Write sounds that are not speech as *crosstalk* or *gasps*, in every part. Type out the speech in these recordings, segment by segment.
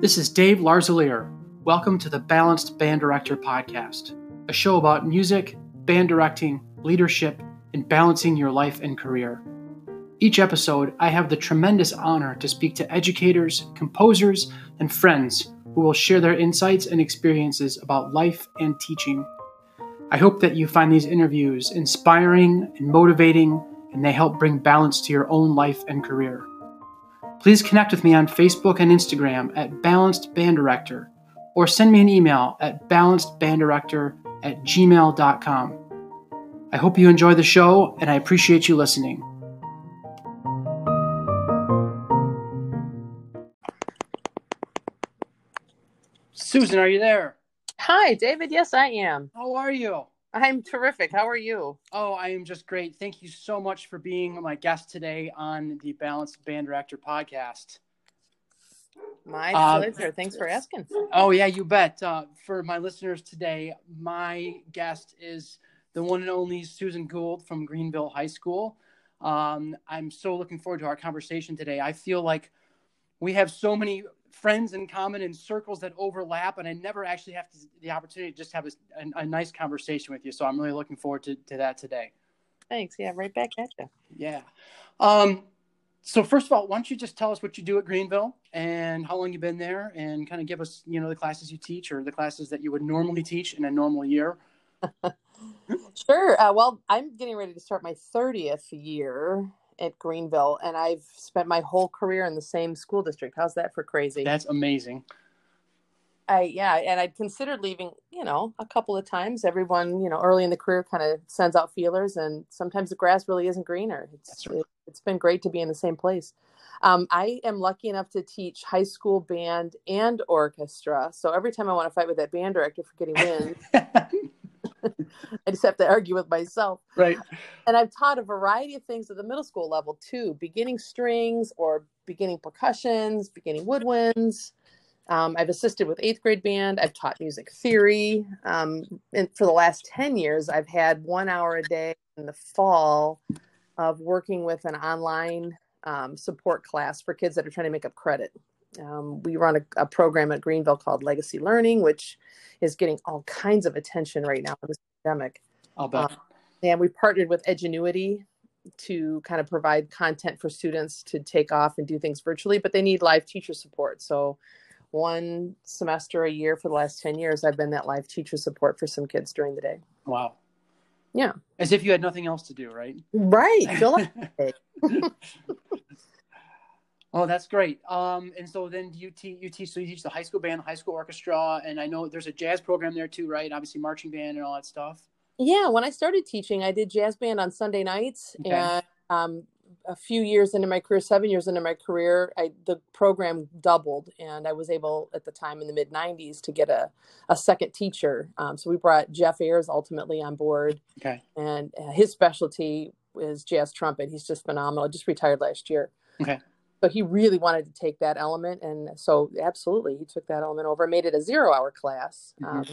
This is Dave Larzelere. Welcome to the Balanced Band Director Podcast, a show about music, band directing, leadership, and balancing your life and career. Each episode, I have the tremendous honor to speak to educators, composers, and friends who will share their insights and experiences about life and teaching. I hope that you find these interviews inspiring and motivating, and they help bring balance to your own life and career. Please connect with me on Facebook and Instagram at Balanced Band Director, or send me an email at balancedbanddirector at gmail.com. I hope you enjoy the show, and I appreciate you listening. Susan, are you there? Hi, David. Yes, I am. How are you? I'm terrific. How are you? Oh, I am just great. Thank you so much for being my guest today on the Balanced Band Director podcast. My uh, pleasure. Thanks for asking. Oh, yeah, you bet. Uh, for my listeners today, my guest is the one and only Susan Gould from Greenville High School. Um, I'm so looking forward to our conversation today. I feel like we have so many friends in common and circles that overlap, and I never actually have to, the opportunity to just have a, a, a nice conversation with you. So I'm really looking forward to, to that today. Thanks. Yeah, right back at you. Yeah. Um, so first of all, why don't you just tell us what you do at Greenville and how long you've been there, and kind of give us, you know, the classes you teach or the classes that you would normally teach in a normal year. *laughs* sure. Uh, well, I'm getting ready to start my 30th year at Greenville, and I've spent my whole career in the same school district. How's that for crazy? That's amazing. I yeah, and I'd considered leaving, you know, a couple of times. Everyone, you know, early in the career kind of sends out feelers, and sometimes the grass really isn't greener. It's right. it, has been great to be in the same place. Um, I am lucky enough to teach high school band and orchestra. So every time I want to fight with that band director for getting wins, *laughs* *laughs* I just have to argue with myself. Right. And I've taught a variety of things at the middle school level too, beginning strings or beginning percussions, beginning woodwinds. Um, I've assisted with eighth grade band. I've taught music theory. Um, and for the last 10 years, I've had one hour a day in the fall of working with an online um, support class for kids that are trying to make up credit. Um, we run a, a, program at Greenville called Legacy Learning, which is getting all kinds of attention right now in this pandemic. I'll bet. Um, and we partnered with Edgenuity to kind of provide content for students to take off and do things virtually, but they need live teacher support. So, one semester a year for the last 10 years, I've been that live teacher support for some kids during the day. Wow. Yeah. As if you had nothing else to do, right? Right. *laughs* *laughs* Oh, that's great. Um, and so then you teach, you teach, so you teach the high school band, the high school orchestra, and I know there's a jazz program there too, right? Obviously, marching band and all that stuff. Yeah, when I started teaching, I did jazz band on Sunday nights, okay. and um, a few years into my career, seven years into my career, I, the program doubled, and I was able at the time in the mid '90s to get a, a second teacher. Um, so we brought Jeff Ayers ultimately on board, okay, and uh, his specialty is jazz trumpet. He's just phenomenal. Just retired last year. Okay so he really wanted to take that element and so absolutely he took that element over made it a zero hour class mm-hmm. um,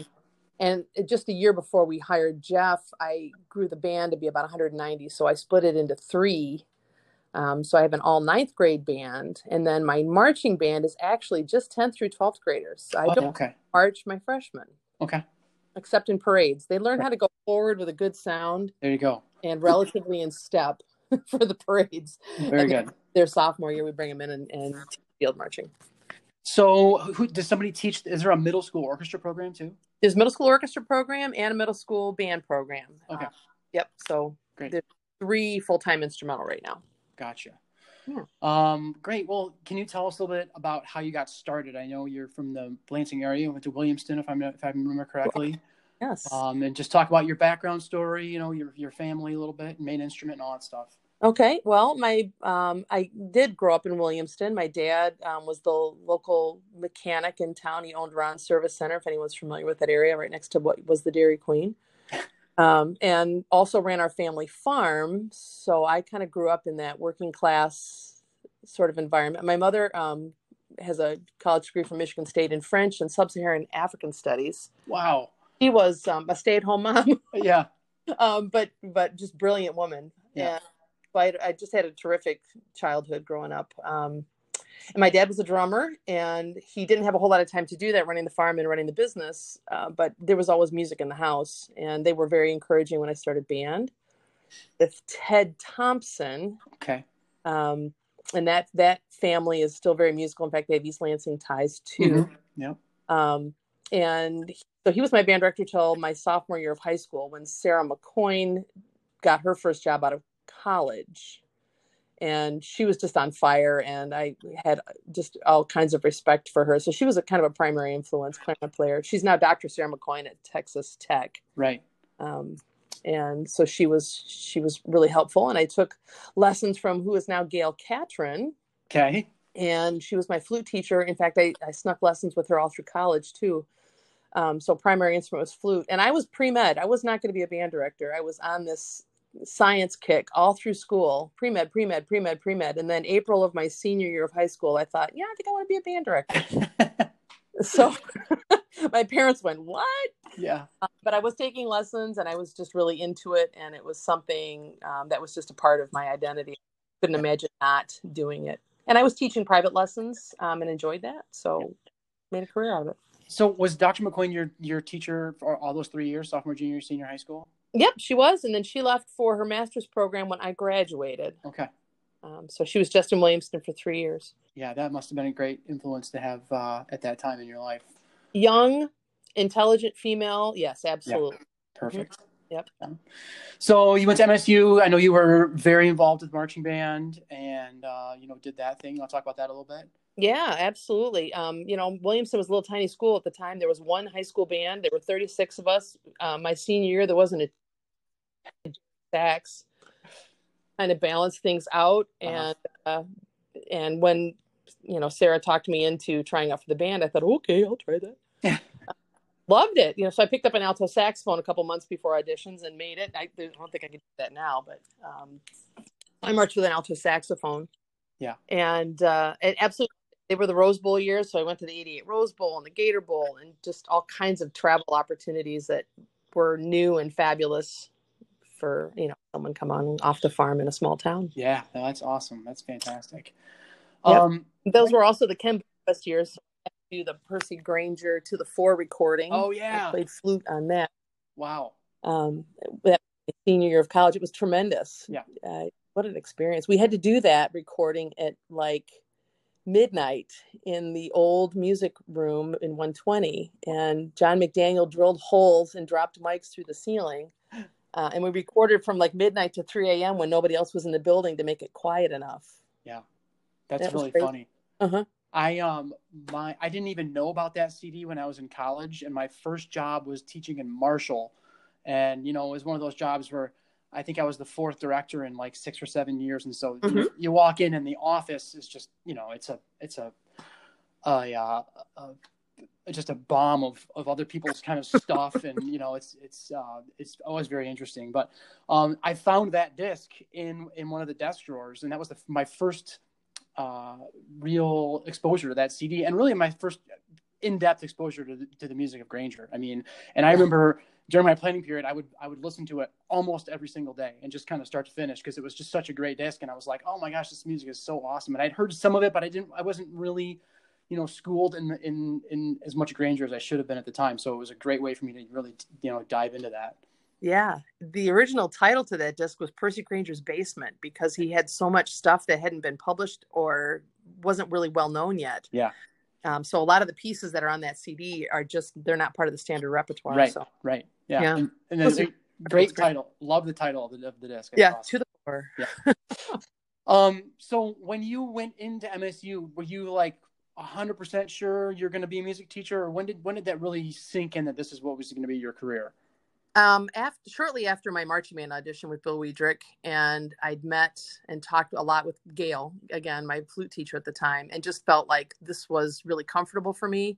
and just a year before we hired jeff i grew the band to be about 190 so i split it into three um, so i have an all ninth grade band and then my marching band is actually just 10th through 12th graders i oh, don't okay. march my freshmen okay except in parades they learn right. how to go forward with a good sound there you go and relatively in step *laughs* for the parades very and good their sophomore year, we bring them in and, and field marching. So, who does somebody teach? Is there a middle school orchestra program too? There's middle school orchestra program and a middle school band program. Okay. Uh, yep. So great. There's three full time instrumental right now. Gotcha. Yeah. Um, great. Well, can you tell us a little bit about how you got started? I know you're from the Lansing area, went to Williamston, if I'm if I remember correctly. Yes. Um, and just talk about your background story. You know, your your family a little bit, main instrument, and all that stuff. Okay, well, my um, I did grow up in Williamston. My dad um, was the local mechanic in town. He owned Ron Service Center, if anyone's familiar with that area, right next to what was the Dairy Queen, *laughs* um, and also ran our family farm. So I kind of grew up in that working class sort of environment. My mother um, has a college degree from Michigan State in French and Sub-Saharan African Studies. Wow, she was um, a stay-at-home mom. *laughs* yeah, um, but but just brilliant woman. Yeah. And, I, I just had a terrific childhood growing up. Um, and my dad was a drummer, and he didn't have a whole lot of time to do that, running the farm and running the business. Uh, but there was always music in the house, and they were very encouraging when I started band with Ted Thompson. Okay. Um, and that that family is still very musical. In fact, they have East Lansing ties too. Mm-hmm. Yeah. Um, and so he was my band director till my sophomore year of high school when Sarah McKoin got her first job out of college. And she was just on fire and i had just all kinds of respect for her. So she was a kind of a primary influence clarinet player. She's now dr sarah mckoin at texas tech. Right. Um, and so she was she was really helpful. And i took lessons from who is now gail catron okay. And she was my flute teacher. In fact i, I snuck lessons with her all through college too um, so primary instrument was flute and i was pre-med. I was not going to be a band director. I was on this science kick all through school pre-med pre-med pre-med pre-med and then april of my senior year of high school i thought yeah i think i want to be a band director. *laughs* So *laughs* my parents went what? Yeah. Um, but i was taking lessons and i was just really into it and it was something um, that was just a part of my identity. Couldn't imagine not doing it. And i was teaching private lessons um, and enjoyed that so made a career out of it so was dr McQueen your your teacher for all those three years sophomore junior senior high school Yep, she was, and then she left for her master's program when I graduated. Okay. Um, so she was just in Williamston for three years. Yeah, that must have been a great influence to have uh, at that time in your life. Young, intelligent female. Yes, absolutely. Yeah. Perfect. Mm-hmm. Yep. So you went to MSU. I know you were very involved with marching band, and uh, you know did that thing. I'll talk about that a little bit. Yeah, absolutely. Um, you know, Williamston was a little tiny school at the time. There was one high school band. There were 36 of us. Uh, my senior year, there wasn't a sax. Kind of balanced things out, Uh-huh. and uh, and when you know Sarah talked me into trying out for the band, I thought, okay, I'll try that. Yeah. Loved it, you know. So I picked up an alto saxophone a couple months before auditions and made it. I, I don't think I could do that now, but um, I marched with an alto saxophone. Yeah, and uh, and absolutely they were the Rose Bowl years, so I went to the '88 Rose Bowl and the Gator Bowl, and just all kinds of travel opportunities that were new and fabulous for you know someone come on off the farm in a small town. Yeah, no, that's awesome. That's fantastic. Yep. Um, Those were also the Ken best years. So do the Percy Grainger to the four recording. oh yeah. I played flute on that. wow. Um, that senior year of college, it was tremendous. Yeah. Uh, what an experience. We had to do that recording at like midnight in the old music room in 120 and john mcdaniel drilled holes and dropped mics through the ceiling *gasps* uh, and we recorded from like midnight to 3 a.m when nobody else was in the building to make it quiet enough. Yeah, that's That really funny. uh-huh. I um my I didn't even know about that CD when I was in college, and my first job was teaching in Marshall, and you know it was one of those jobs where I think I was the fourth director in like six or seven years, and so you, Mhm. you walk in and the office is just you know it's a it's a a, uh, a just a bomb of, of other people's kind of stuff *laughs* and you know it's it's uh, it's always very interesting but um, I found that disc in in one of the desk drawers and that was the, my first uh, real exposure to that CD and really my first in-depth exposure to the, to the music of Grainger. I mean, and I remember during my planning period, I would I would listen to it almost every single day and just kind of start to finish because it was just such a great disc. And I was like, oh my gosh, this music is so awesome. And I'd heard some of it, but I didn't I wasn't really you know schooled in in in as much Grainger as I should have been at the time. So it was a great way for me to really you know dive into that. yeah the original title to that disc was percy grainger's basement because he had so much stuff that hadn't been published or wasn't really well known yet Yeah. Um, so a lot of the pieces that are on that cd are just they're not part of the standard repertoire Right. so Right. Yeah. Yeah. And, and then great great. title. Love the title of the, of the disc. Yeah awesome. to the core Yeah. *laughs* Um, so when you went into MSU, were you like hundred percent sure you're going to be a music teacher, or when did when did that really sink in that this is what was going to be your career? Um, after shortly after my marching band audition with Bill Wiedrich, and I'd met and talked a lot with Gail, again, my flute teacher at the time, and just felt like this was really comfortable for me.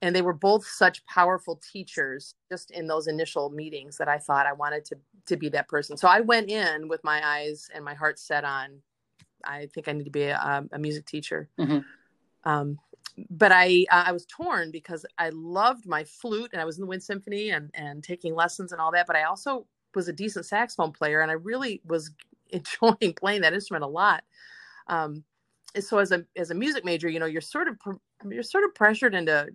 And they were both such powerful teachers just in those initial meetings that I thought I wanted to to be that person. So I went in with my eyes and my heart set on, I think I need to be a, a music teacher. Mhm. Um, but I uh, I was torn because I loved my flute and I was in the wind symphony and and taking lessons and all that. But I also was a decent saxophone player and I really was *laughs* enjoying playing that instrument a lot. Um, so as a as a music major, you know, you're sort of you're sort of pressured into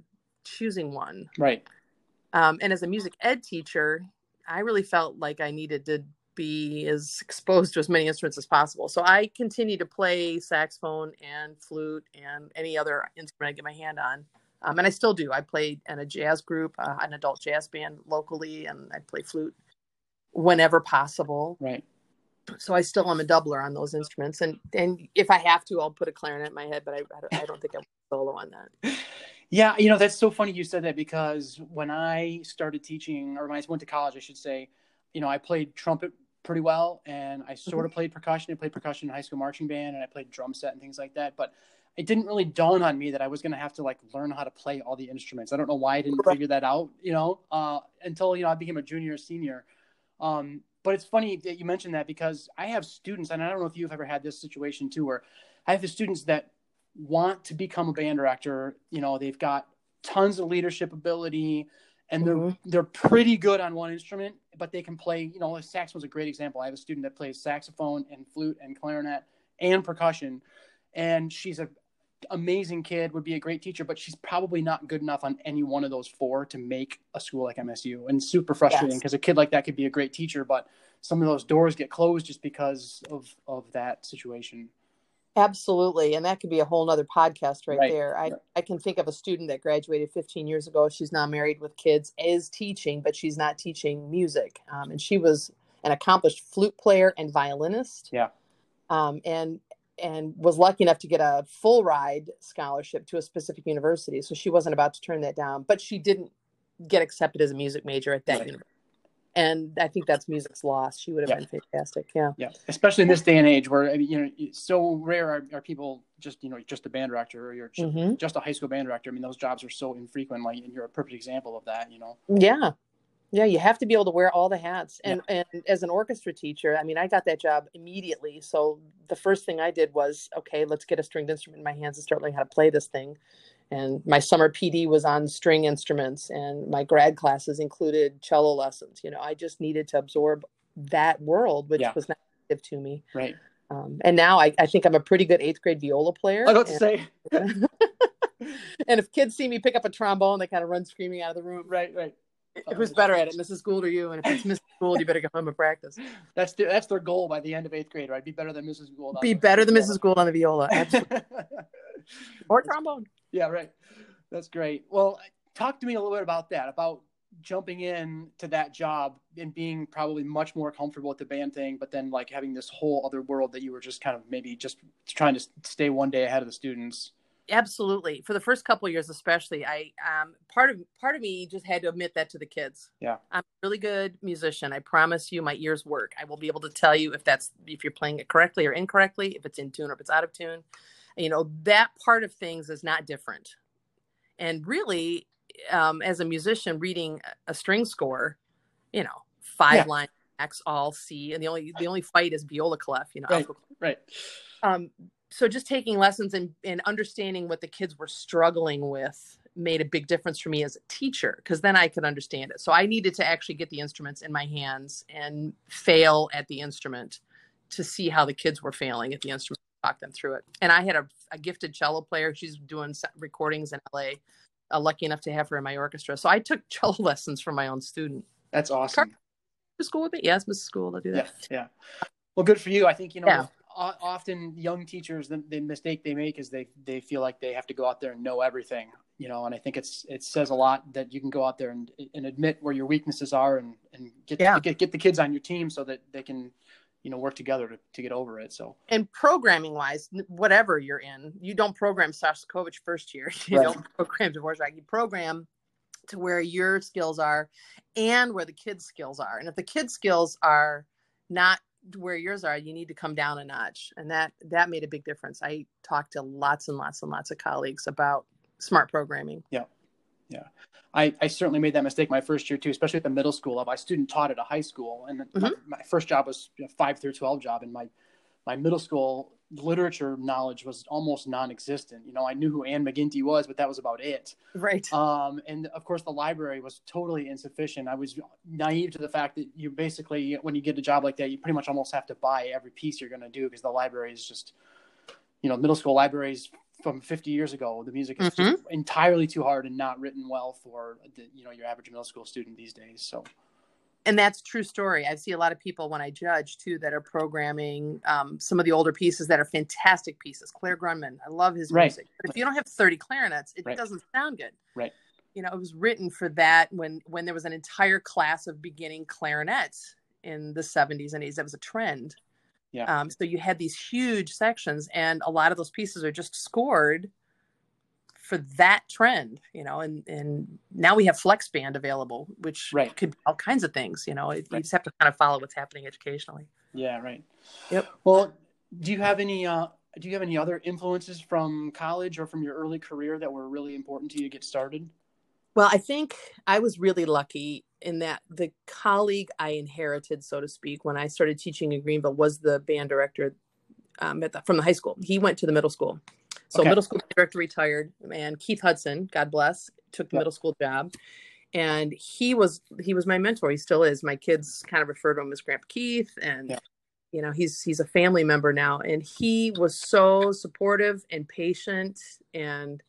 choosing one. Right. Um, and as a music ed teacher, I really felt like I needed to be as exposed to as many instruments as possible. So I continue to play saxophone and flute and any other instrument I get my hand on. Um, and I still do. I play in a jazz group, uh, an adult jazz band locally, and I play flute whenever possible. Right. So I still am a doubler on those instruments, and and if I have to, I'll put a clarinet in my head. But I I don't, I don't think I'm solo on that. Yeah, you know that's so funny you said that because when I started teaching, or when I went to college, I should say, you know, I played trumpet pretty well, and I sort of mm-hmm. played percussion. I played percussion in high school marching band, and I played drum set and things like that. But it didn't really dawn on me that I was going to have to like learn how to play all the instruments. I don't know why I didn't figure that out, you know, uh, until you know I became a junior or senior. Um, but it's funny that you mentioned that because I have students, and I don't know if you've ever had this situation too, where I have the students that want to become a band director. You know, they've got tons of leadership ability, and they're mm-hmm. they're pretty good on one instrument, but they can play. You know, saxophone's a great example. I have a student that plays saxophone and flute and clarinet and percussion, and she's a amazing kid, would be a great teacher, but she's probably not good enough on any one of those four to make a school like MSU. And super frustrating because yes. a kid like that could be a great teacher, but some of those doors get closed just because of of that situation. Absolutely. And that could be a whole nother podcast right, right. there. I, I can think of a student that graduated 15 years ago. She's now married with kids, is teaching, but she's not teaching music. Um, and she was an accomplished flute player and violinist. Yeah. Um, and and was lucky enough to get a full ride scholarship to a specific university. So she wasn't about to turn that down, but she didn't get accepted as a music major at that right. university. And I think that's music's loss. She would have yeah. been fantastic. Yeah. Yeah. Especially in this day and age where, you know, it's so rare are, are people just, you know, just a band director or you're just, mm-hmm. just a high school band director. I mean, those jobs are so infrequent. Like, and you're a perfect example of that, you know? Yeah. Yeah, you have to be able to wear all the hats. And yeah. and as an orchestra teacher, I mean, I got that job immediately. So the first thing I did was, okay, let's get a stringed instrument in my hands and start learning how to play this thing. And my summer PD was on string instruments, and my grad classes included cello lessons. You know, I just needed to absorb that world, which yeah. was not give to me. Right. Um, and now I, I think I'm a pretty good eighth grade viola player. I was to say. *laughs* and if kids see me pick up a trombone, they kind of run screaming out of the room. Right, right. Who's better at it, Mrs. Gould or you? And if it's Mrs. Gould, you better go home and practice. *laughs* That's the, that's their goal by the end of eighth grade, right? Be better than Mrs. Gould. Be better than Mrs. Gould on the viola, absolutely. *laughs* *laughs* or trombone. Yeah, right. That's great. Well, talk to me a little bit about that, about jumping in to that job and being probably much more comfortable with the band thing, but then like having this whole other world that you were just kind of maybe just trying to stay one day ahead of the students. Absolutely. For the first couple years especially i um part of part of me just had to admit that to the kids. Yeah. I'm a really good musician. I promise you my ears work. I will be able to tell you if that's if you're playing it correctly or incorrectly if it's in tune or if it's out of tune you know that part of things is not different and really um as a musician reading a string score you know five yeah. lines x all c and the only the only fight is viola clef you know right, right. um so just taking lessons and, and understanding what the kids were struggling with made a big difference for me as a teacher because then I could understand it. So I needed to actually get the instruments in my hands and fail at the instrument to see how the kids were failing at the instrument, talk them through it. And I had a, a gifted cello player. She's doing recordings in LA. Uh, lucky enough to have her in my orchestra. So I took *laughs* cello lessons from my own student. That's awesome. Car- school with me? Yes, Mrs. School. I'll do that. Yeah, yeah. Well, good for you. I think you know. Yeah often young teachers the, the, mistake they make is they they feel like they have to go out there and know everything you know and i think it's it says a lot that you can go out there and, and admit where your weaknesses are and and get, yeah. get get the kids on your team so that they can you know work together to, to get over it so. And programming wise whatever you're in you don't program Shostakovich first year. *laughs* You right. don't program Dvorak. You program to where your skills are and where the kids skills are. And if the kids skills are not where yours are you need to come down a notch. And that that made a big difference. I talked to lots and lots and lots of colleagues about smart programming. Yeah yeah i i certainly made that mistake my first year too especially at the middle school level i student taught at a high school and mm-hmm. my, my, first job was a 5 through 12 job and my my middle school literature knowledge was almost non-existent. You know, I knew who Anne McGinty was, but that was about it. Right. Um, and of course, the library was totally insufficient. I was naive to the fact that you basically, when you get a job like that, you pretty much almost have to buy every piece you're going to do because the library is just you know middle school libraries from 50 years ago. The music is Mhm. just entirely too hard and not written well for the, you know your average middle school student these days. So and that's a true story. I see a lot of people when I judge too that are programming um, some of the older pieces that are fantastic pieces. Clare Grundman, I love his Right. music, but if you don't have thirty clarinets, it Right. doesn't sound good. Right. You know, it was written for that when when there was an entire class of beginning clarinets in the seventies and eighties. That was a trend. Yeah. Um, so you had these huge sections, and a lot of those pieces are just scored for that trend, you know, and and now we have flex band available, which Right. could be all kinds of things, you know. It, You just have to kind of follow what's happening educationally. yeah, right. Yep. Well, do you have any uh, do you have any other influences from college or from your early career that were really important to you to get started? Well, I think I was really lucky in that the colleague I inherited, so to speak, when I started teaching in Greenville was the band director um, at the, from the high school. He went to the middle school. So Okay. middle school director retired, and Keith Hudson, God bless, took the Yep. middle school job. And he was he was my mentor. He still is. My kids kind of refer to him as Grandpa Keith, and you know he's he's a family member now. And he was so supportive and patient and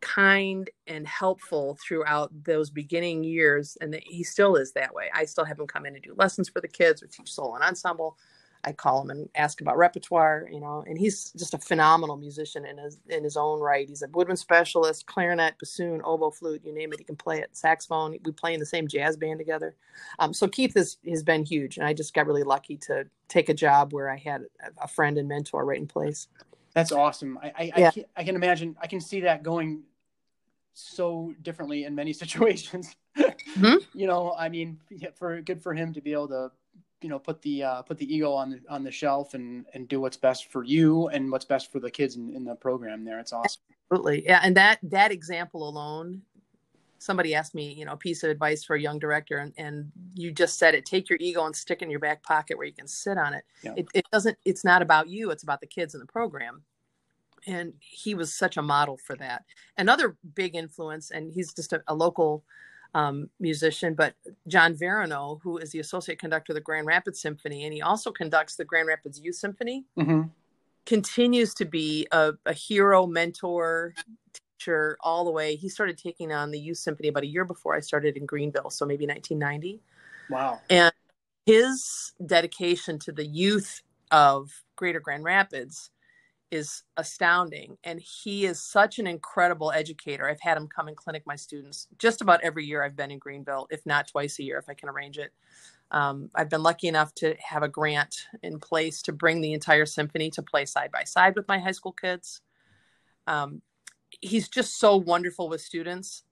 kind and helpful throughout those beginning years and that he still is that way. I still have him come in and do lessons for the kids or teach solo and ensemble. I call him and ask about repertoire you know and he's just a phenomenal musician in his in his own right. He's a woodwind specialist clarinet bassoon oboe flute you name it he can play it saxophone. We play in the same jazz band together. Um, so keith has, has been huge and i just got really lucky to take a job where i had a friend and mentor right in place That's awesome. I I, I, can, I can imagine. I can see that going so differently in many *laughs* situations. Mhm. You know, I mean, for good for him to be able to, you know, put the uh, put the ego on the on the shelf and and do what's best for you and what's best for the kids in, in the program. There, it's awesome. Absolutely. Yeah. And that that example alone, somebody asked me, you know, a piece of advice for a young director, and, and you just said it, take your ego and stick it in your back pocket where you can sit on it. Yeah. It it doesn't it's not about you, it's about the kids in the program. And he was such a model for that. Another big influence, and he's just a, a local um, musician, but John Varineau, who is the associate conductor of the Grand Rapids Symphony, and he also conducts the Grand Rapids Youth Symphony hmm continues to be a, a hero, mentor, all the way. He started taking on the youth symphony about a year before I started in Greenville, so maybe 1990. Wow. And his dedication to the youth of Greater Grand Rapids is astounding. And he is such an incredible educator. I've had him come and clinic my students just about every year I've been in Greenville, if not twice a year, if I can arrange it. Um, I've been lucky enough to have a grant in place to bring the entire symphony to play side by side with my high school kids. Um, he's just so wonderful with students.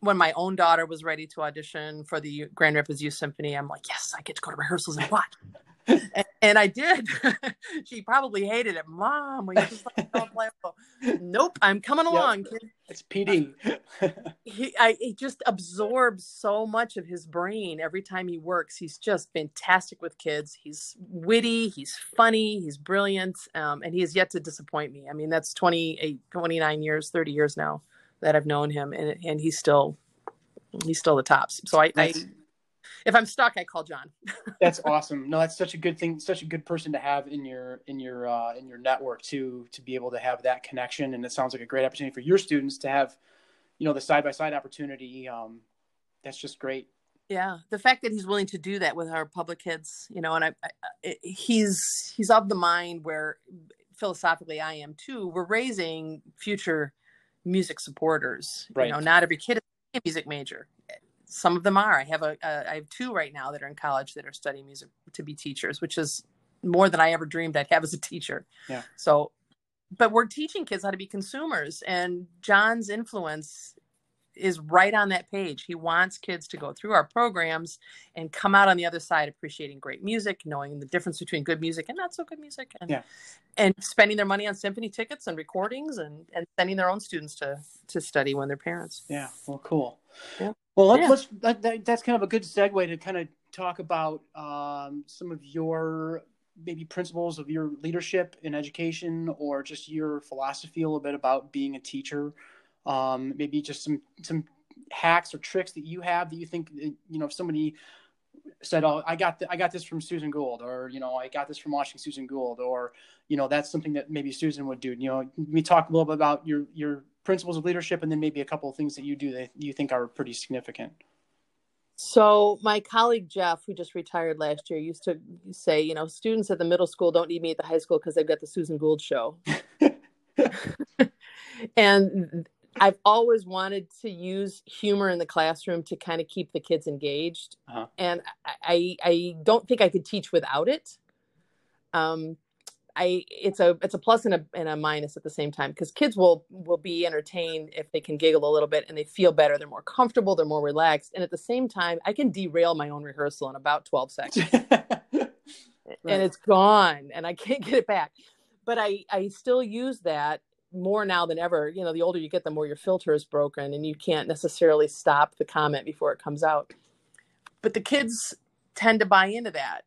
When my own daughter was ready to audition for the Grand Rapids Youth Symphony, I'm like, yes, I get to go to rehearsals and watch. And, and I did. *laughs* she probably hated it. Mom, will you just let me go play? Nope, I'm coming Yep. along, kid It's PD. *laughs* he I he just absorbs so much of his brain every time he works. He's just fantastic with kids. He's witty, he's funny, he's brilliant, um, and he has yet to disappoint me. I mean, that's 28, 29 years, 30 years now that I've known him, and and he's still he's still the tops. So I, I if I'm stuck, I call John. *laughs* That's awesome. No, that's such a good thing. Such a good person to have in your in your uh, in your network to to be able to have that connection. And it sounds like a great opportunity for your students to have, you know, the side by side opportunity. Um, that's just great. Yeah, the fact that he's willing to do that with our public kids, you know, and I, I he's he's of the mind where philosophically I am too. We're raising future music supporters. Right. You know, not every kid is a music major. Some of them are. I have a, a I have two right now that are in college that are studying music to be teachers, which is more than I ever dreamed I'd have as a teacher. Yeah. So, but we're teaching kids how to be consumers, and John's influence is right on that page. He wants kids to go through our programs and come out on the other side appreciating great music, knowing the difference between good music and not so good music, and Yeah. and spending their money on symphony tickets and recordings, and and sending their own students to to study when they're parents. Yeah. Well, cool. Yeah. Well, let's, Yeah. let's that, that, that's kind of a good segue to kind of talk about um, some of your maybe principles of your leadership in education or just your philosophy a little bit about being a teacher. Um, maybe just some some hacks or tricks that you have that you think you know if somebody said, "Oh, I got th- I got this from Susan Gould," or you know, I got this from watching Susan Gould, or you know, that's something that maybe Susan would do. You know, we talk a little bit about your your principles of leadership, and then maybe a couple of things that you do that you think are pretty significant. So my colleague Jeff, who just retired last year, used to say, you know, students at the middle school don't need me at the high school because they've got the Susan Gould show. *laughs* and I've always wanted to use humor in the classroom to kind of keep the kids engaged, uh-huh. and I I don't think I could teach without it. Um, I it's a it's a plus and a and a minus at the same time because kids will will be entertained if they can giggle a little bit and they feel better. They're more comfortable. They're more relaxed, and at the same time, I can derail my own rehearsal in about twelve *laughs* seconds, right. and it's gone, and I can't *laughs* get it back. But I I still use that more now than ever. You know, the older you get, the more your filter is broken, and you can't necessarily stop the comment before it comes out. But the kids tend to buy into that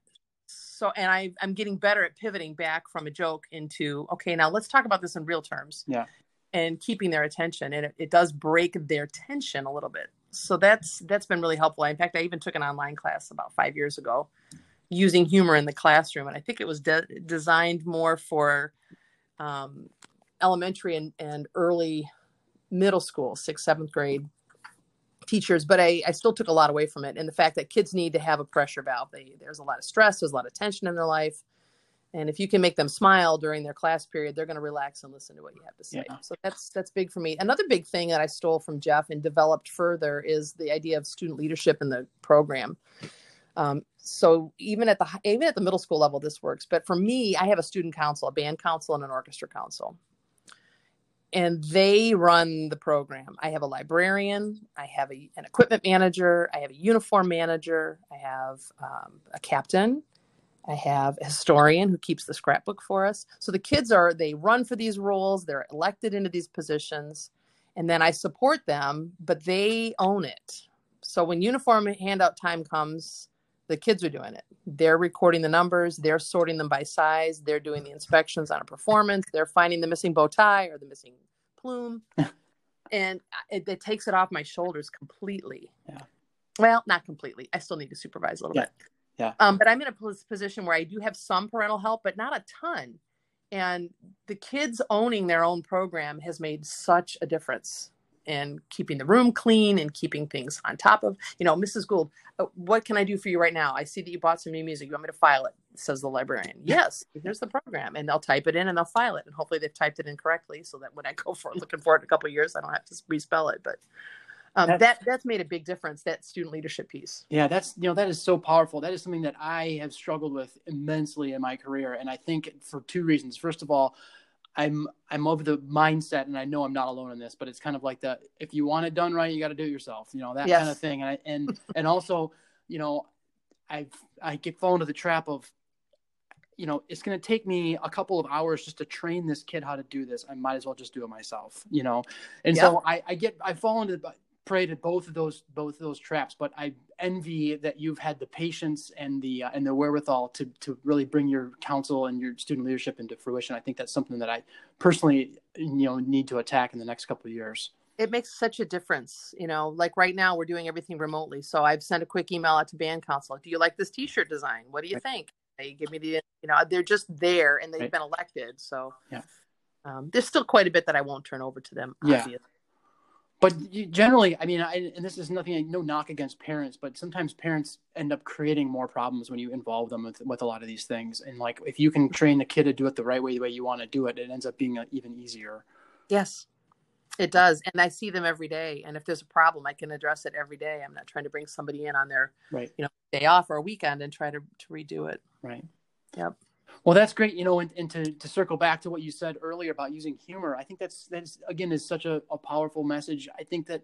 so and I, i'm getting better at pivoting back from a joke into okay now let's talk about this in real terms. Yeah. And keeping their attention and it, it does break their tension a little bit. So that's that's been really helpful. In fact i even took an online class about five years ago using humor in the classroom and i think it was de- designed more for um, elementary and, and early middle school sixth seventh grade teachers, but I, I still took a lot away from it. And the fact that kids need to have a pressure valve. They, there's a lot of stress, there's a lot of tension in their life. And if you can make them smile during their class period, they're going to relax and listen to what you have to say. Yeah. So that's that's big for me. Another big thing that I stole from Jeff and developed further is the idea of student leadership in the program. Um, so even at the even at the middle school level, this works. But for me, I have a student council, a band council, and an orchestra council and they run the program. I have a librarian, I have a, an equipment manager, I have a uniform manager, I have um, a captain, I have a historian who keeps the scrapbook for us. So the kids are, they run for these roles, they're elected into these positions, and then I support them, but they own it. So when uniform handout time comes, the kids are doing it. They're recording the numbers, they're sorting them by size, they're doing the inspections on a performance, they're finding the missing bow tie or the missing plume. *laughs* and it, it, takes it off my shoulders completely. Yeah. Well, not completely. I still need to supervise a little yeah. bit. Yeah. Um, but I'm in a position where I do have some parental help, but not a ton. And the kids owning their own program has made such a difference and keeping the room clean and keeping things on top of, you know, Mrs. Gould, uh, what can I do for you right now? I see that you bought some new music. You want me to file it? Says the librarian. Yes, here's the program. And they'll type it in and they'll file it. And hopefully they've typed it in correctly so that when I go *laughs* for looking for it in a couple years, I don't have to respell it. But um, that's, that that's made a big difference. That student leadership piece. Yeah, that's you know that is so powerful. That is something that I have struggled with immensely in my career, and I think for two reasons. First of all, I'm I'm of the mindset, and I know I'm not alone in this, but it's kind of like the if you want it done right, you got to do it yourself, you know that yes. kind of thing. And I, and *laughs* and also, you know, I I get fall into the trap of, you know, it's going to take me a couple of hours just to train this kid how to do this. I might as well just do it myself, you know. And so I I get I fall into preyed at both of those both of those traps but i envy that you've had the patience and the uh, and the wherewithal to to really bring your council and your student leadership into fruition. I think that's something that i personally you know need to attack in the next couple of years. It makes such a difference you know like right now we're doing everything remotely. So i've sent a quick email out to band council do you like this t-shirt design? What do you right. think? They give me the you know they're just there and they've right. been elected. So yeah. um, there's still quite a bit that i won't turn over to them yeah but generally i mean I, and this is nothing no knock against parents but sometimes parents end up creating more problems when you involve them with, with a lot of these things. And like if you can train the kid to do it the right way the way you want to do it it ends up being uh, even easier. Yes. It does. And i see them every day. And if there's a problem i can address it every day. I'm not trying to bring somebody in on their right. you know day off or a weekend and try to, to redo it. Right. Yep well, that's great. You know, and, and to, to circle back to what you said earlier about using humor, I think that's that's again is such a, a powerful message. I think that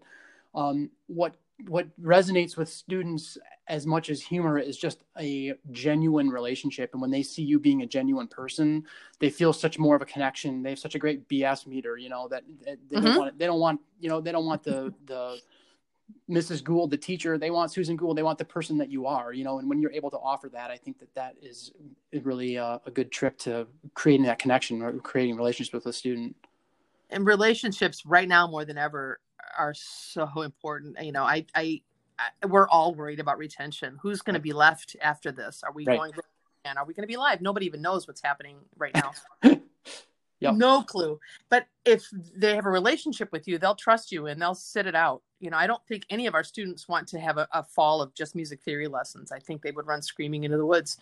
um, what what resonates with students as much as humor is just a genuine relationship and when they see you being a genuine person they feel such more of a connection they have such a great bs meter you know that, that they mm-hmm. don't want they don't want you know they don't want the the Mrs. Gould, the teacher, they want Susan Gould, they want the person that you are, you know, and when you're able to offer that, I think that that is really a, a good trick to creating that connection or creating relationships with a student. And relationships right now more than ever are so important. You know, I, I, I- we're all worried about retention. Who's going to be left after this? Are we Right. going and are we going to be live? Nobody even knows what's happening right now. *laughs* Yep. No clue. But if they have a relationship with you, they'll trust you and they'll sit it out. You know, I don't think any of our students want to have a, a fall of just music theory lessons. I think they would run screaming into the woods.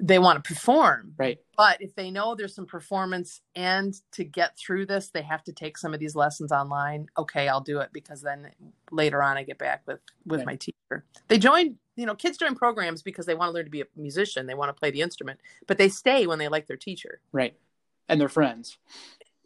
They want to perform, Right. but if they know there's some performance and to get through this, they have to take some of these lessons online. Okay, I'll do it because then later on I get back with with Right. my teacher. They join, you know, kids join programs because they want to learn to be a musician. They want to play the instrument, but they stay when they like their teacher Right. And their friends.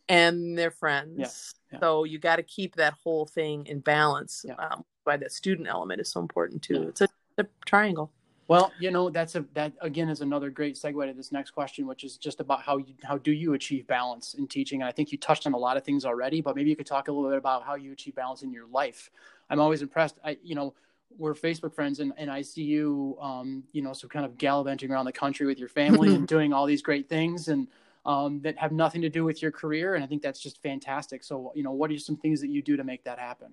and their friends. Yeah, yeah. So you got to keep that whole thing in balance. Yeah. Um, why that student element is so important too. Yeah. It's a, a triangle. Well, you know, that's a that again is another great segue to this next question, which is just about how you how do you achieve balance in teaching? And I think you touched on a lot of things already, but maybe you could talk a little bit about how you achieve balance in your life. I'm always impressed. I you know, we're Facebook friends and, and I see you um, you know, so kind of gallivanting around the country with your family *laughs* and doing all these great things and um, that have nothing to do with your career. And I think that's just fantastic. So, you know, what are some things that you do to make that happen?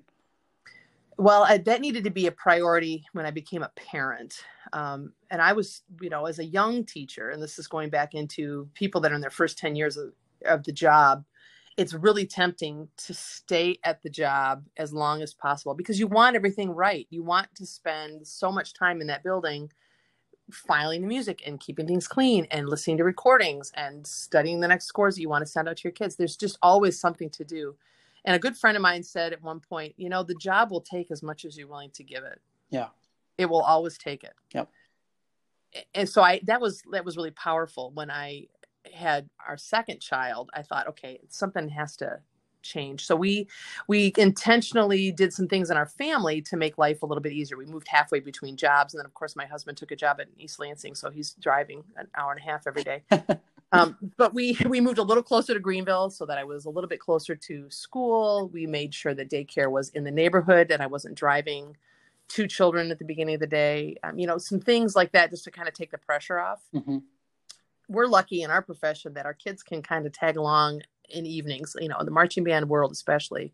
Well, I, that needed to be a priority when I became a parent. Um, and I was, you know, as a young teacher, and this is going back into people that are in their first 10 years of, of the job, it's really tempting to stay at the job as long as possible because you want everything right. You want to spend so much time in that building filing the music and keeping things clean and listening to recordings and studying the next scores that you want to send out to your kids. There's just always something to do. And a good friend of mine said at one point, you know, the job will take as much as you're willing to give it. Yeah. It will always take it. Yep. And so I that was that was really powerful when I had our second child. I thought, okay, something has to change. So we we intentionally did some things in our family to make life a little bit easier. We moved halfway between jobs, and then of course my husband took a job at East Lansing, so he's driving an hour and a half every day. *laughs* um, but we we moved a little closer to Greenville so that I was a little bit closer to school. We made sure that daycare was in the neighborhood and I wasn't driving two children at the beginning of the day. Um, you know, some things like that just to kind of take the pressure off. hmm We're lucky in our profession that our kids can kind of tag along in evenings. You know, in the marching band world especially.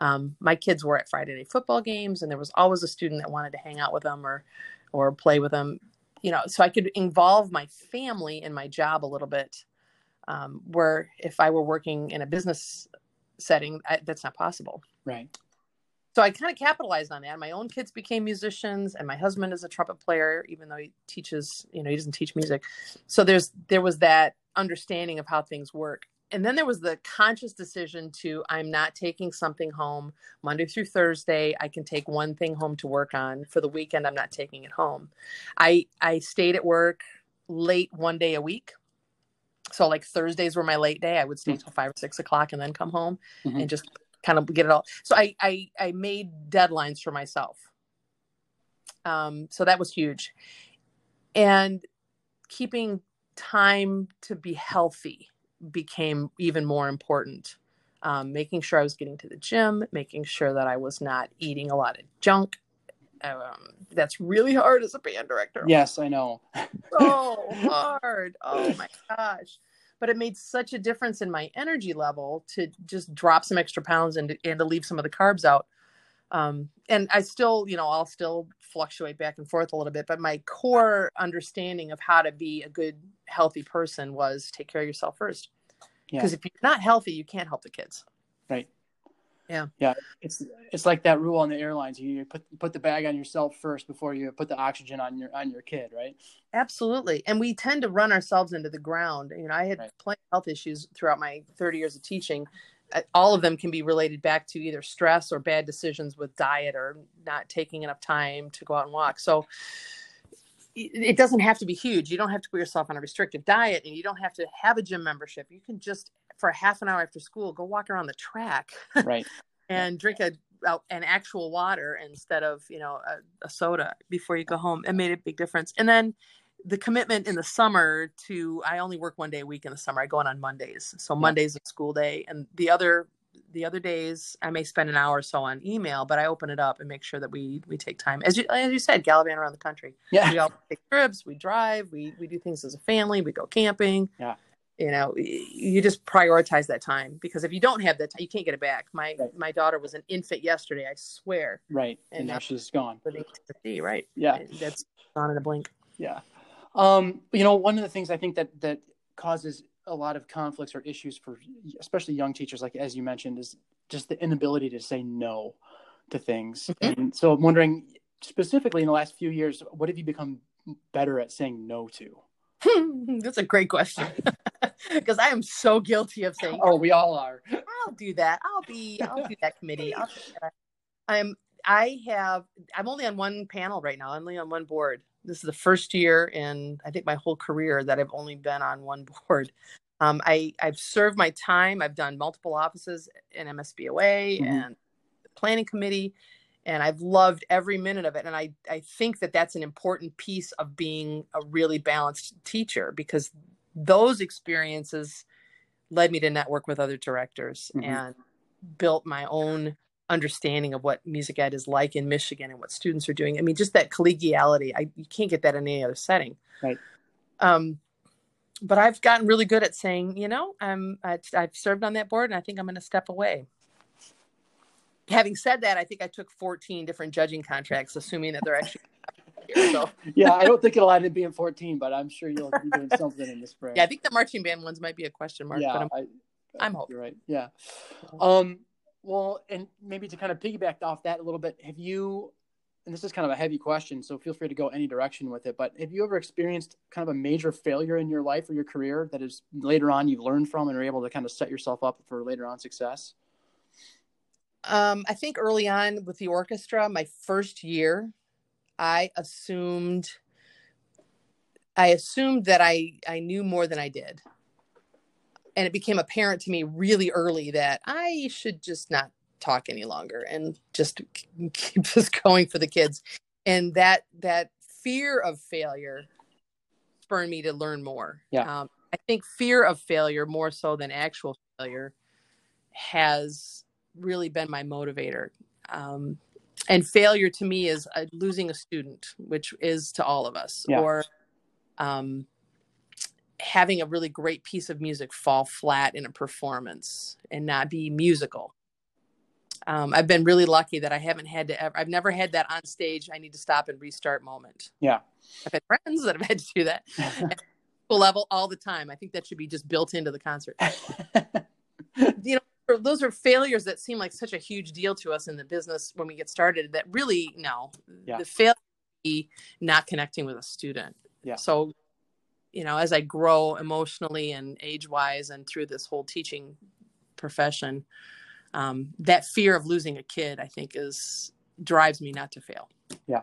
Um, my kids were at Friday night football games, and there was always a student that wanted to hang out with them or or play with them you know so i could involve my family in my job a little bit um, where if i were working in a business setting I, that's not possible Right. so i kind of capitalized on that my own kids became musicians and my husband is a trumpet player even though he teaches you know he doesn't teach music so there's there was that understanding of how things work and then there was the conscious decision to i'm not taking something home monday through thursday. I can take one thing home to work on for the weekend. I'm not taking it home. I i stayed at work late one day a week. So like thursdays were my late day. I would stay till five or six o'clock and then come home Mhm. and just kind of get it all. So i i, I made deadlines for myself. Um so that was huge. And keeping time to be healthy became even more important. Um, making sure I was getting to the gym, making sure that I was not eating a lot of junk. Um, that's really hard as a band director. Yes, I know. So *laughs* hard. Oh my gosh. But it made such a difference in my energy level to just drop some extra pounds and to, and to leave some of the carbs out. Um, and I still, you know, I'll still fluctuate back and forth a little bit, but my core understanding of how to be a good, healthy person was take care of yourself first. Yeah. Because if you're not healthy, you can't help the kids. Right. Yeah. Yeah. It's it's like that rule on the airlines. You, you put put the bag on yourself first before you put the oxygen on your on your kid, right? Absolutely. And we tend to run ourselves into the ground. You know, I had Right. plenty of health issues throughout my 30 years of teaching. Uh, All of them can be related back to either stress or bad decisions with diet or not taking enough time to go out and walk. So it doesn't have to be huge. You don't have to put yourself on a restrictive diet and you don't have to have a gym membership. You can just, for half an hour after school, go walk around the track *laughs* Right. and drink a an actual water instead of you know a, a soda before you go home. It made a big difference. And then the commitment in the summer to I only work one day a week in the summer. I go in on Mondays, so Monday's a school day, and the other the other days I may spend an hour or so on email, but I open it up and make sure that we we take time as you as you said, gallivant around the country. Yeah. We all take trips, we drive, we we do things as a family, we go camping. Yeah. you know you just prioritize that time because if you don't have that time you can't get it back my Right. my daughter was an infant yesterday i swear Right. And, And now she's gone. living in Tennessee, right Yeah. that's gone in a blink Yeah. Um, you know, one of the things I think that that causes a lot of conflicts or issues for especially young teachers, like as you mentioned, is just the inability to say no to things. Mhm. And so I'm wondering specifically in the last few years, what have you become better at saying no to? *laughs* that's a great question *laughs* because i am so guilty of saying Oh, we all are. I'll do that. I'll be I'll do that committee. I'll do that. I'm I have I'm only on one panel right now, only on one board. This is the first year in I think my whole career that I've only been on one *laughs* board. Um, I I've served my time. I've done multiple offices in MSBOA Mhm. and the planning committee, and I've loved every minute of it. And I I think that that's an important piece of being a really balanced teacher because those experiences led me to network with other directors Mhm. and built my own understanding of what music ed is like in Michigan and what students are doing. I mean, just that collegiality, I you can't get that in any other setting. Right. Um, but I've gotten really good at saying, you know, I'm I, I've served on that board, and I think I'm going to step away. Having said that, I think I took 14 different judging contracts, assuming that they're actually. *laughs* Here, so Yeah, I don't think it'll end up being 14, but I'm sure you'll be doing something in the spring. yeah, I think the marching band ones might be a question mark, yeah, but I'm, I, I'm hoping. You're right. Yeah. Um, well, and maybe to kind of piggyback off that a little bit, have you, and this is kind of a heavy question, so feel free to go any direction with it, but have you ever experienced kind of a major failure in your life or your career that is later on you've learned from and are able to kind of set yourself up for later on success? Um, I think early on with the orchestra, my first year, I assumed I assumed that I I knew more than I did. And it became apparent to me really early that I should just not talk any longer and just keep *laughs* this going for the kids. And that that fear of failure spurred me to learn more. Yeah. Um, I think fear of failure more so than actual failure has really been my motivator. Um, and failure to me is uh, losing a student, which is to all of us, Yeah. or um, having a really great piece of music fall flat in a performance and not be musical. Um, I've been really lucky that I haven't had to ever, I've never had that on stage, I need to stop and restart moment. Yeah. I've had friends that have had to do that *laughs* school level all the time. I think that should be just built into the concert. *laughs* you know, those are failures that seem like such a huge deal to us in the business when we get started. That really, no, Yeah. the failure be not connecting with a student. Yeah. So, you know, as I grow emotionally and age wise and through this whole teaching profession, um, that fear of losing a kid, I think, is drives me not to fail. Yeah.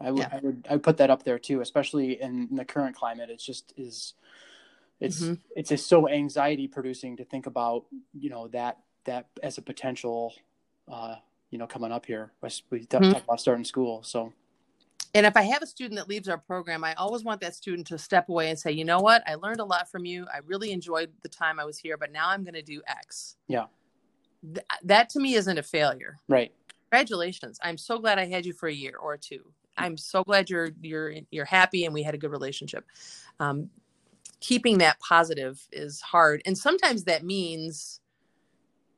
I would, Yeah. I would, I would put that up there too, especially in the current climate. It's just is, it's, Mhm. it's just so anxiety producing to think about, you know, that, that as a potential, uh, you know, coming up here. We Mhm. talk about starting school. So And if I have a student that leaves our program, I always want that student to step away and say, you know what? I learned a lot from you. I really enjoyed the time I was here, but now I'm going to do X. Yeah. Th- that to me isn't a failure. right. Congratulations. I'm so glad I had you for a year or two. I'm so glad you're you're you're happy and we had a good relationship. Um, keeping that positive is hard, and sometimes that means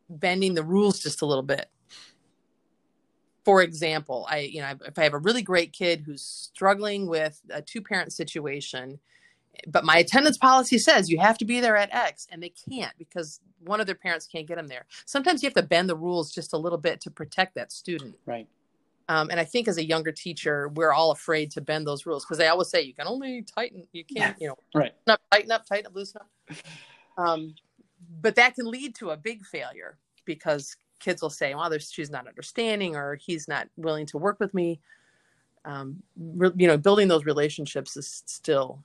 bending the rules just a little bit. For example, I you know if I have a really great kid who's struggling with a two parent situation, but my attendance policy says you have to be there at X, and they can't because one of their parents can't get them there. Sometimes you have to bend the rules just a little bit to protect that student. Right. Um, and I think as a younger teacher, we're all afraid to bend those rules because they always say you can only tighten, you can't, you know, Right. tighten up, tighten up, tighten up, loosen up. *laughs* Um, but that can lead to a big failure because kids will say, "Well, she's not understanding, or he's not willing to work with me." Um, re- you know, building those relationships is still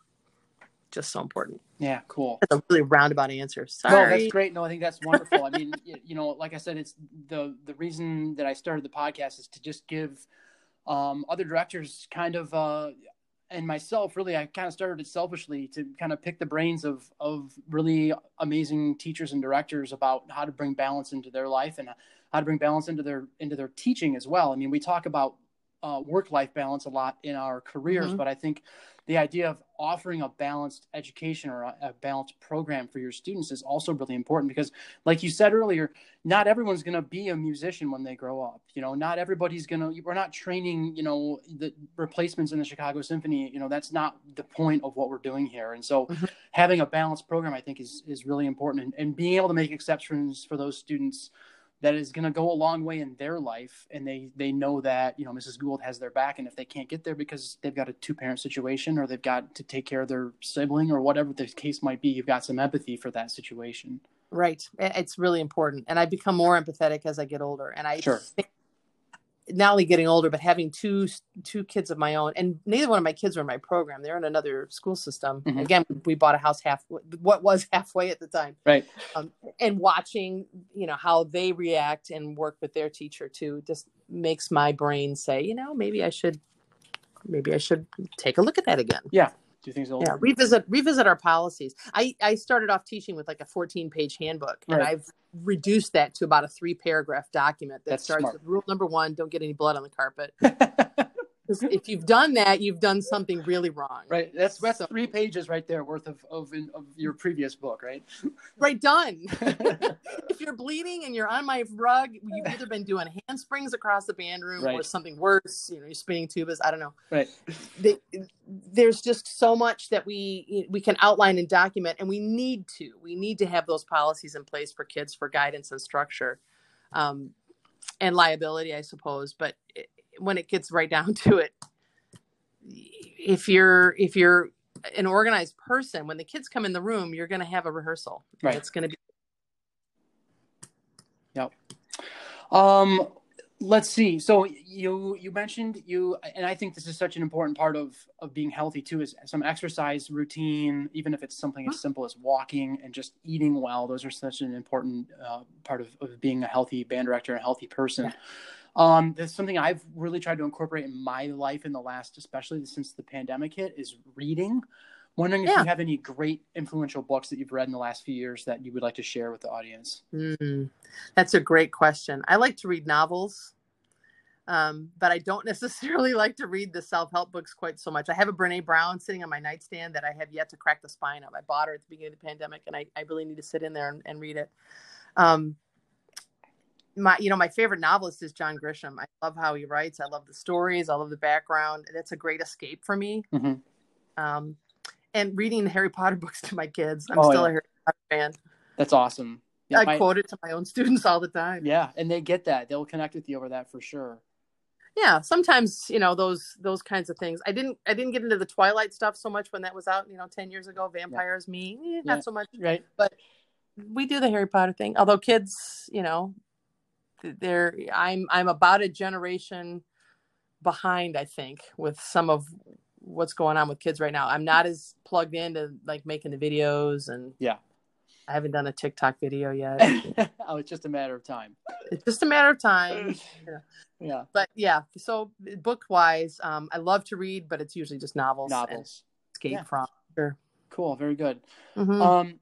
just so important. Yeah. Cool. That's a really roundabout answer. No, that's great. No, I think that's wonderful. I mean, *laughs* you know, like I said, it's the the reason that I started the podcast is to just give um, other directors kind of uh, and myself really. I kind of started it selfishly to kind of pick the brains of of really amazing teachers and directors about how to bring balance into their life and uh, how to bring balance into their into their teaching as well. I mean, we talk about uh, work life balance a lot in our careers, Mhm. but I think the idea of offering a balanced education or a, a balanced program for your students is also really important because, like you said earlier, not everyone's going to be a musician when they grow up. You know, not everybody's going to, we're not training, you know, the replacements in the Chicago Symphony. You know, that's not the point of what we're doing here. And so Mhm. having a balanced program, I think, is, is really important. And, and being able to make exceptions for those students that is going to go a long way in their life and they they know that you know mrs gould has their back and if they can't get there because they've got a two parent situation or they've got to take care of their sibling or whatever the case might be you've got some empathy for that situation Right. It's really important. And I become more empathetic as I get older. And I Sure. think not only getting older, but having two two kids of my own, and neither one of my kids are in my program. They're in another school system. Mhm. Again, we bought a house half what was *laughs* halfway at the time, right um, and watching you know how they react and work with their teacher too just makes my brain say, you know, maybe I should, maybe I should take a look at that again. Do things a little Yeah, revisit revisit our policies. I I started off teaching with like a 14 page handbook, and I've reduced that to about a three paragraph document that That's starts smart. with rule number one: don't get any blood on the carpet. *laughs* *laughs* if you've done that, you've done something really wrong. right that's that's So- three pages right there worth of of, in, of your previous book right *laughs* Right, done. *laughs* if you're bleeding and you're on my rug, you've either been doing handsprings across the band room or something worse. You know, you're spinning tubas. I don't know. right the, there's just so much that we we can outline and document and we need to we need to have those policies in place for kids for guidance and structure um, and liability i suppose but it, when it gets right down *laughs* to it if you're if you're an organized person when the kids come in the room you're going to have a rehearsal Right. it's going to be Yep. Um, let's see. So you you mentioned you, and I think this is such an important part of of being healthy too. Is some exercise routine, even if it's something as simple as walking and just eating well. Those are such an important uh, part of, of being a healthy band director and a healthy person. Yeah. Um, that's something I've really tried to incorporate in my life in the last, especially since the pandemic hit, is reading. Wondering if Yeah. you have any great influential books that you've read in the last few years that you would like to share with the audience. Mm, that's a great question. I like to read novels, um, but I don't *laughs* necessarily like to read the self help books quite so much. I have a Brene Brown sitting on my nightstand that I have yet to crack the spine of. I bought her at the beginning of the pandemic, and I, I really need to sit in there and, and read it. Um, my, you know, my favorite novelist is John Grisham. I love how he writes. I love the stories. I love the background. That's a great escape for me. Mhm. Um, and reading the Harry Potter *laughs* books to my kids. I'm Oh, still yeah. a Harry Potter fan. That's awesome. Yeah, I my- quote it to my own *laughs* students all the time. Yeah, and they get that. They'll connect with you over that for sure. yeah sometimes you know those those kinds of things i didn't i didn't get into the twilight stuff so much when that was out you know 10 years ago vampires me eh, not Yeah. so much Right. But we do the harry potter thing although kids you know th- they're i'm i'm about a generation behind i think with some of what's going on with kids right now i'm not as plugged into like making the videos and Yeah. i haven't done a tiktok video yet *laughs* oh, it's just a matter of time. it's just a matter of time *laughs* Yeah. yeah but yeah so book wise um i love to read but it's usually just novels Novels. escape Yeah. from sure Cool. Very good. Mhm. Um,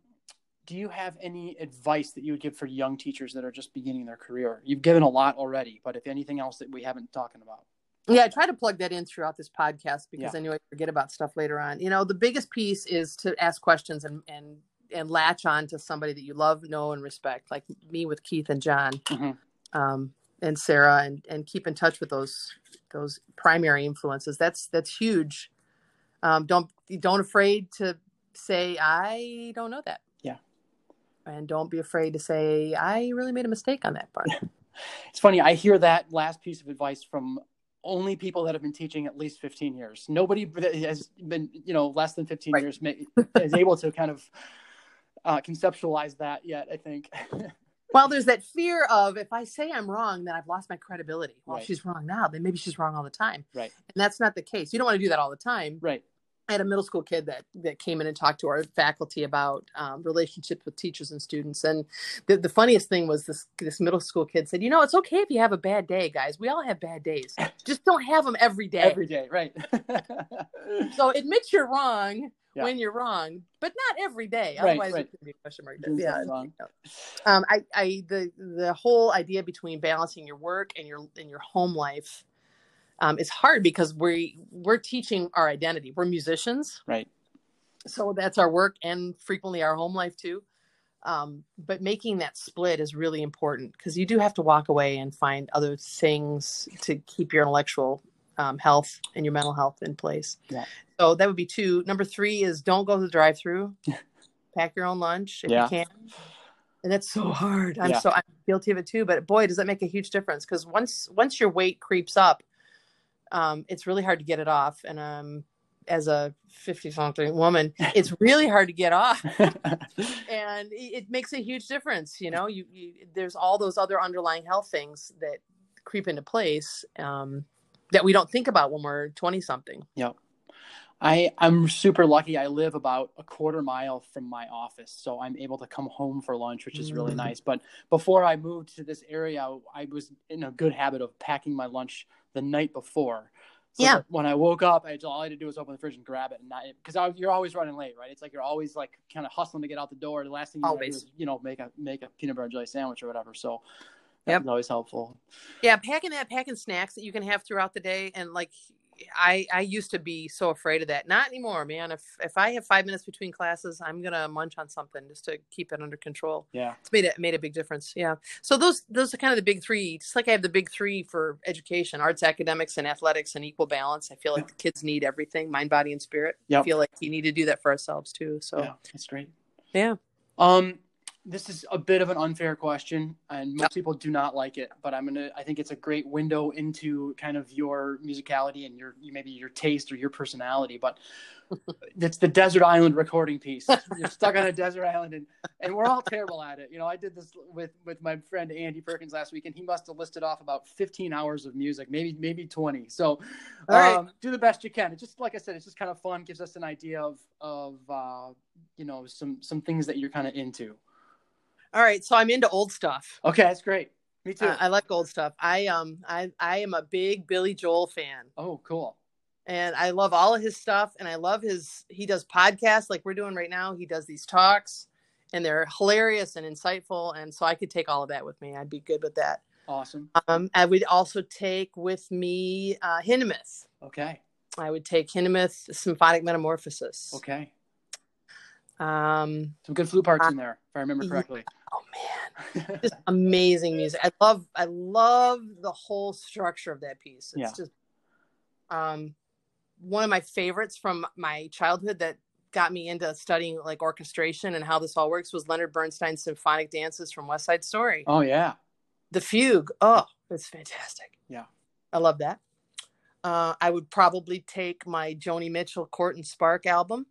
do you have any advice that you would give for young teachers that are just beginning their career? You've given a lot already, but if anything else that we haven't talking about. yeah i try to plug that in throughout this podcast because Yeah. i know i forget about stuff later on you know the biggest piece is to ask questions and and and latch on to somebody that you love know and respect like me with keith and john Mhm. um and sarah and and keep in touch with those those primary influences that's that's huge um don't don't afraid to say i don't know that. And don't be afraid to say i really made a mistake on that part *laughs* It's funny. I hear that last piece of advice from only people that have been teaching at least 15 years. Nobody that has been, you know, less than 15 Right. years may, is able to kind of uh, conceptualize that yet, I think. *laughs* Well, there's that fear of if I say I'm wrong, then I've lost my credibility. Well, Right. if she's wrong now, then maybe she's wrong all the time. Right. And that's not the case. You don't want to do that all the time. right. I had a middle school kid that that came in and talked to our faculty about um, relationships with teachers and students. And the, the funniest thing was this this middle school kid said, "You know, it's okay if you have a bad day, guys. We all have bad days. *laughs* Just don't have them every day. Every day. Right. *laughs* so admit you're wrong." Yeah. When you're wrong, but not every day. Right, Otherwise, right. it could be a question mark. Doing Yeah, um, I, I, the, the whole idea between balancing your work and your and your home life, um, it's hard because we we're teaching our identity. We're musicians, Right. so that's our work and frequently our home life too. Um, but making that split is really important because you do have to walk away and find other things to keep your intellectual um, health and your mental health in place. Yeah. So that would be two. Number three is don't go to the drive-through. *laughs* Pack your own lunch if Yeah. you can. And that's so hard. I'm Yeah. so I'm guilty of it too. But boy, does that make a huge difference because once once your weight creeps up, um, it's really hard to get it off. And um, as a 50 something woman, it's really hard to get off. *laughs* And it it makes a huge difference. You know, you, you there's all those other underlying health things that creep into place um, that we don't think about when we're 20 something. I I'm super lucky. I live about a quarter mile from my office, so I'm able to come home for lunch, which is really Mm. nice. But before I moved to this area, I was in a good habit of packing my lunch the night before. So Yeah. when I woke up, I all I had to do was open the fridge and grab it, and not because you're always running late, right? It's like you're always like kind of hustling to get out the door. The last thing you to do Always. is you know make a make a peanut butter and jelly sandwich or whatever. So Yep. that's always helpful. Yeah, packing that, packing snacks that you can have throughout the day, and like I I used to be so afraid of that. Not anymore, man. If if I have five minutes between classes, I'm gonna munch on something just to keep it under control. Yeah. It's made it made a big difference. Yeah. So those those are kind of the big three. Just like I have the big three for education, arts, academics, and athletics, and equal balance. I feel like the kids need everything, mind, body, and spirit. I feel like you need to do that for ourselves too. So Yeah, that's great. Yeah. Um, this is a bit of an unfair question, and most people do not like it. But I'm gonna. I think it's a great window into kind of your musicality and your maybe your taste or your personality. But *laughs* it's the desert island recording piece. You're stuck on a desert island, and and we're all terrible at it. You know, I did this with with my friend Andy Perkins last week, and he must have listed off about 15 hours of music, maybe maybe 20. So, All right. um, do the best you can. It's just like I said, it's just kind of fun. Gives us an idea of of uh, you know some some things that you're kind of into. All right. So I'm into old stuff. Okay, that's great. Me too. Uh, I like old stuff. I um I I am a big Billy Joel fan. oh, cool. and I love all of his stuff. And I love his he does podcasts like we're doing right now. He does these talks, and they're hilarious and insightful. And so I could take all of that with me. I'd be good with that. Awesome. Um, I would also take with me uh, Hindemith. Okay. I would take Hindemith Symphonic Metamorphosis. Okay. Um, Some good flute parts in there, if I remember Yeah. correctly. oh man, *laughs* just amazing music. I love I love the whole structure of that piece. It's Yeah. just um one of my favorites from my childhood that got me into studying like orchestration and how this all works was Leonard Bernstein's symphonic dances from West Side Story. oh yeah. The fugue. Oh, it's fantastic. Yeah. I love that. Uh, I would probably take my Joni Mitchell Court and Spark album.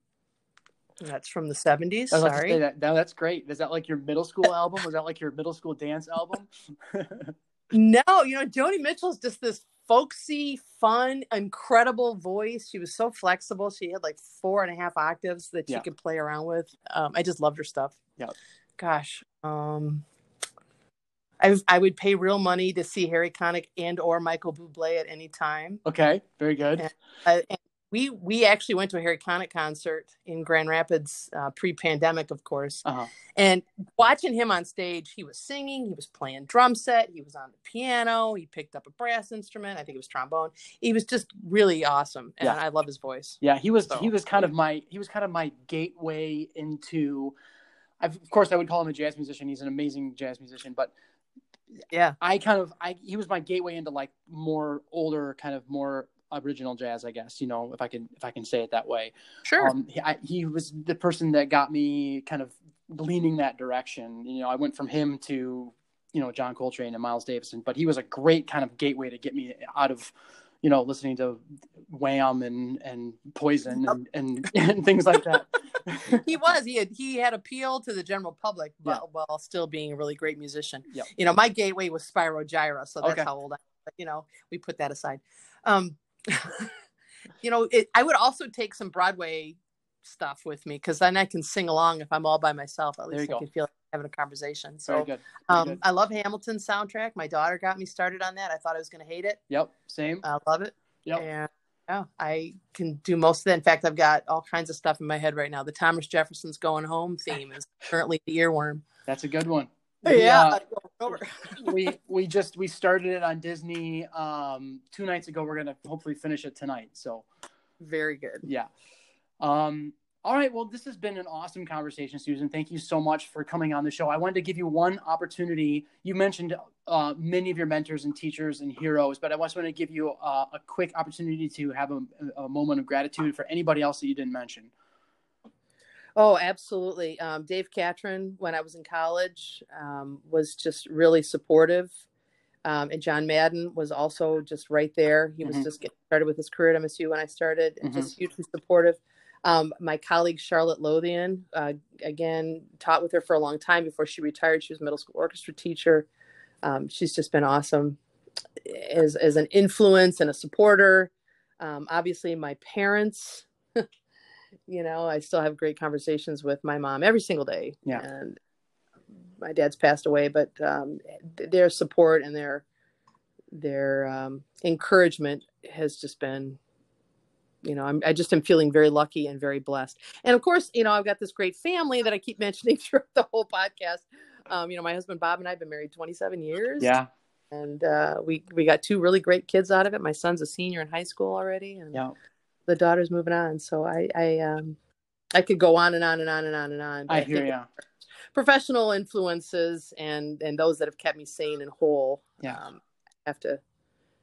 That's from the 70s. I was about to Sorry. that. Now that's great. Is that like your middle school album? Was that like your middle school dance album? *laughs* No, you know, Joni Mitchell's just this folksy, fun, incredible voice. She was so flexible. She had like four and a half octaves that she Yeah. could play around with. Um, I just loved her stuff. Yeah. Gosh. Um, I I would pay real money to see Harry Connick and or Michael Bublé at any time. okay, very good. Yeah. Uh, and we we actually went to a Harry Connick concert in Grand Rapids uh, pre-pandemic, of course. Uh-huh. And watching him on stage, he was singing, he was playing drum set, he was on the piano, he picked up a brass instrument. I think it was trombone. He was just really awesome, and Yeah. I love his voice. Yeah, he was So- he was kind of my he was kind of my gateway into. I've, of course, I would call him a jazz musician. He's an amazing jazz musician, but Yeah, I kind of I he was my gateway into like more older, kind of more original jazz, I guess. You know, if I can if I can say it that way. sure. Um, he, I, he was the person that got me kind of leaning that direction. You know, I went from him to you know John Coltrane and Miles Davidson, but he was a great kind of gateway to get me out of you know listening to Wham and and Poison and and, *laughs* and things like that. *laughs* he was he had he had appeal to the general public but while still being a really great musician Yep. you know my gateway was spyro gyra so that's Okay. how old i am but you know we put that aside um *laughs* you know it, i would also take some broadway stuff with me because then i can sing along if i'm all by myself at least i go. can feel like having a conversation Very so good. Very um good. i love hamilton's soundtrack my daughter got me started on that i thought i was going to hate it Yep. Same. i love it Yep. and yeah, I can do most of that. In fact, I've got all kinds of stuff in my head right now. The Thomas Jefferson's Going Home theme is currently the earworm. That's a good one. Yeah, uh, *laughs* we we just we started it on Disney um, two nights ago. We're gonna hopefully finish it tonight. So very good. Yeah. Um, all right. Well, this has been an awesome conversation, Susan. Thank you so much for coming on the show. I wanted to give you one opportunity. You mentioned uh, many of your mentors and teachers and heroes, but I just want to give you uh, a quick opportunity to have a, a, moment of gratitude for anybody else that you didn't mention. Oh, absolutely. Um, Dave Catron, when I was in college, um, was just really supportive. Um, and John Madsen was also just right there. He was mm-hmm. just getting started with his career at MSU when I started, and mm-hmm. just hugely supportive. Um, my colleague Charlotte Lothian, uh, again, taught with her for a long time before she retired. She was middle school orchestra teacher. Um, she's just been awesome as as an influence and a supporter. Um, obviously, my parents. You know, I still have great conversations with my mom every single day. Yeah. And my dad's passed away, but um, their support and their their um, encouragement has just been you know, I'm, I just am feeling very lucky and very blessed. And of course, you know, I've got this great family that I keep *laughs* mentioning throughout the whole podcast. Um, you know, my husband Bob and I have been married 27 years. Yeah. And uh, we we got two really great kids out of it. My son's a senior in high school already, and yeah. The daughter's moving on. So I I um I could go on and on and on and on and on. I, I hear you. Professional influences and and those that have kept me sane and whole. Yeah. Um, have to.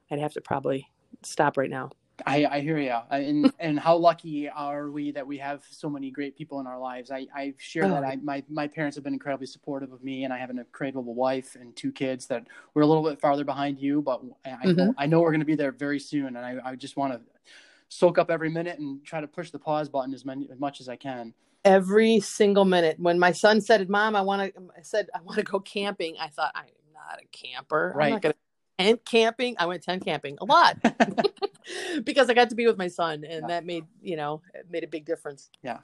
I'd have to probably stop right now. I, I hear you. And *laughs* and how lucky are we that we have so many great people in our lives. I, I share oh. that. I, my, my parents have been incredibly supportive of me, and I have an incredible wife and two kids that we're a little bit farther behind you, but I, mm-hmm. know, I know we're going to be there very soon. And I, I just want to soak up every minute and try to push the pause button as, many, as much as I can. Every single minute. When my son said, "Mom, I want to," I said, "I want to go camping." I thought, "I'm not a camper. Right. I'm not to tent camping. I went tent camping a lot *laughs* *laughs* because I got to be with my son, and yeah. that made you know made a big difference. Yeah.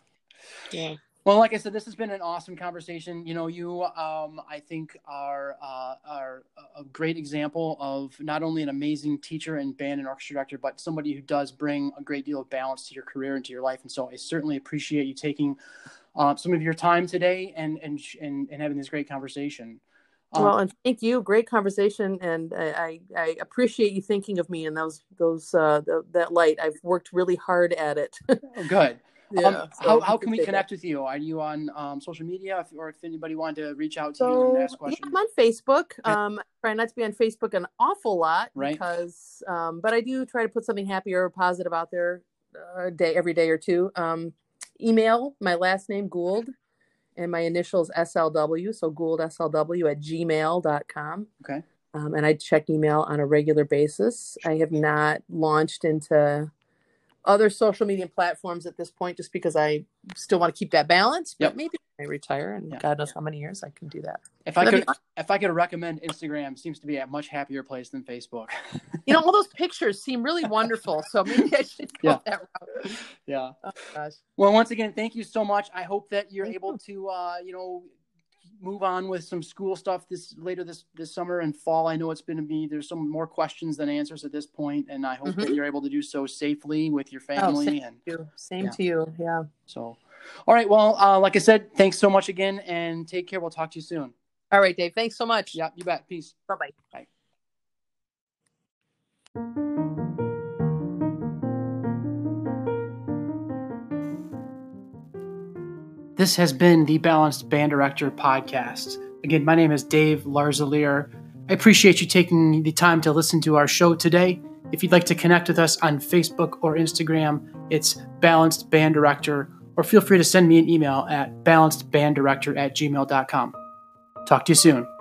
Yeah. Well, like I said, this has been an awesome conversation. You know, you, um, I think, are uh, are a great example of not only an amazing teacher and band and orchestra director, but somebody who does bring a great deal of balance to your career and to your life. And so, I certainly appreciate you taking uh, some of your time today and and and, and having this great conversation. Um, well, and thank you. Great conversation, and I, I appreciate you thinking of me in those those uh, the, that light. I've worked really hard at it. oh, good. Yeah, um, so how how can we connect that. with you? Are you on um, social media, if, or if anybody wanted to reach out to so, you and ask questions? Yeah, I'm on Facebook. Um, I try not to be on Facebook an awful lot, right? Because, um, but I do try to put something happy or positive out there a uh, day, every day or two. Um, email my last name Gould and my initials SLW, so Gould SLW at gmail.com. Okay. Um, and I check email on a regular basis. I have not launched into other social media platforms at this point just because I still want to keep that balance. But yep. maybe I retire and yeah. God knows how many years I can do that. If I could if I could recommend Instagram seems to be a much happier place than Facebook. you know, all those *laughs* pictures seem really wonderful. So maybe I should go yeah. that route. Yeah. Oh, gosh. Well, once again, thank you so much. I hope that you're thank able you. to uh, you know, move on with some school stuff this later this this summer and fall. I know it's been to be there's some more questions than answers at this point, and I hope mm-hmm. that you're able to do so safely with your oh, family. Oh, same and to you. same yeah. to you, yeah. So, all right. Well, uh, like I said, thanks so much again, and take care. We'll talk to you soon. All right, Dave. Thanks so much. Yeah, you bet. Peace. Bye-bye. Bye. This has been the Balanced Band Director podcast. Again, my name is Dave Larzelere. I appreciate you taking the time to listen to our show today. If you'd like to connect with us on Facebook or Instagram, it's Balanced Band Director, or feel free to send me an email at balancedbanddirector at gmail.com. Talk to you soon.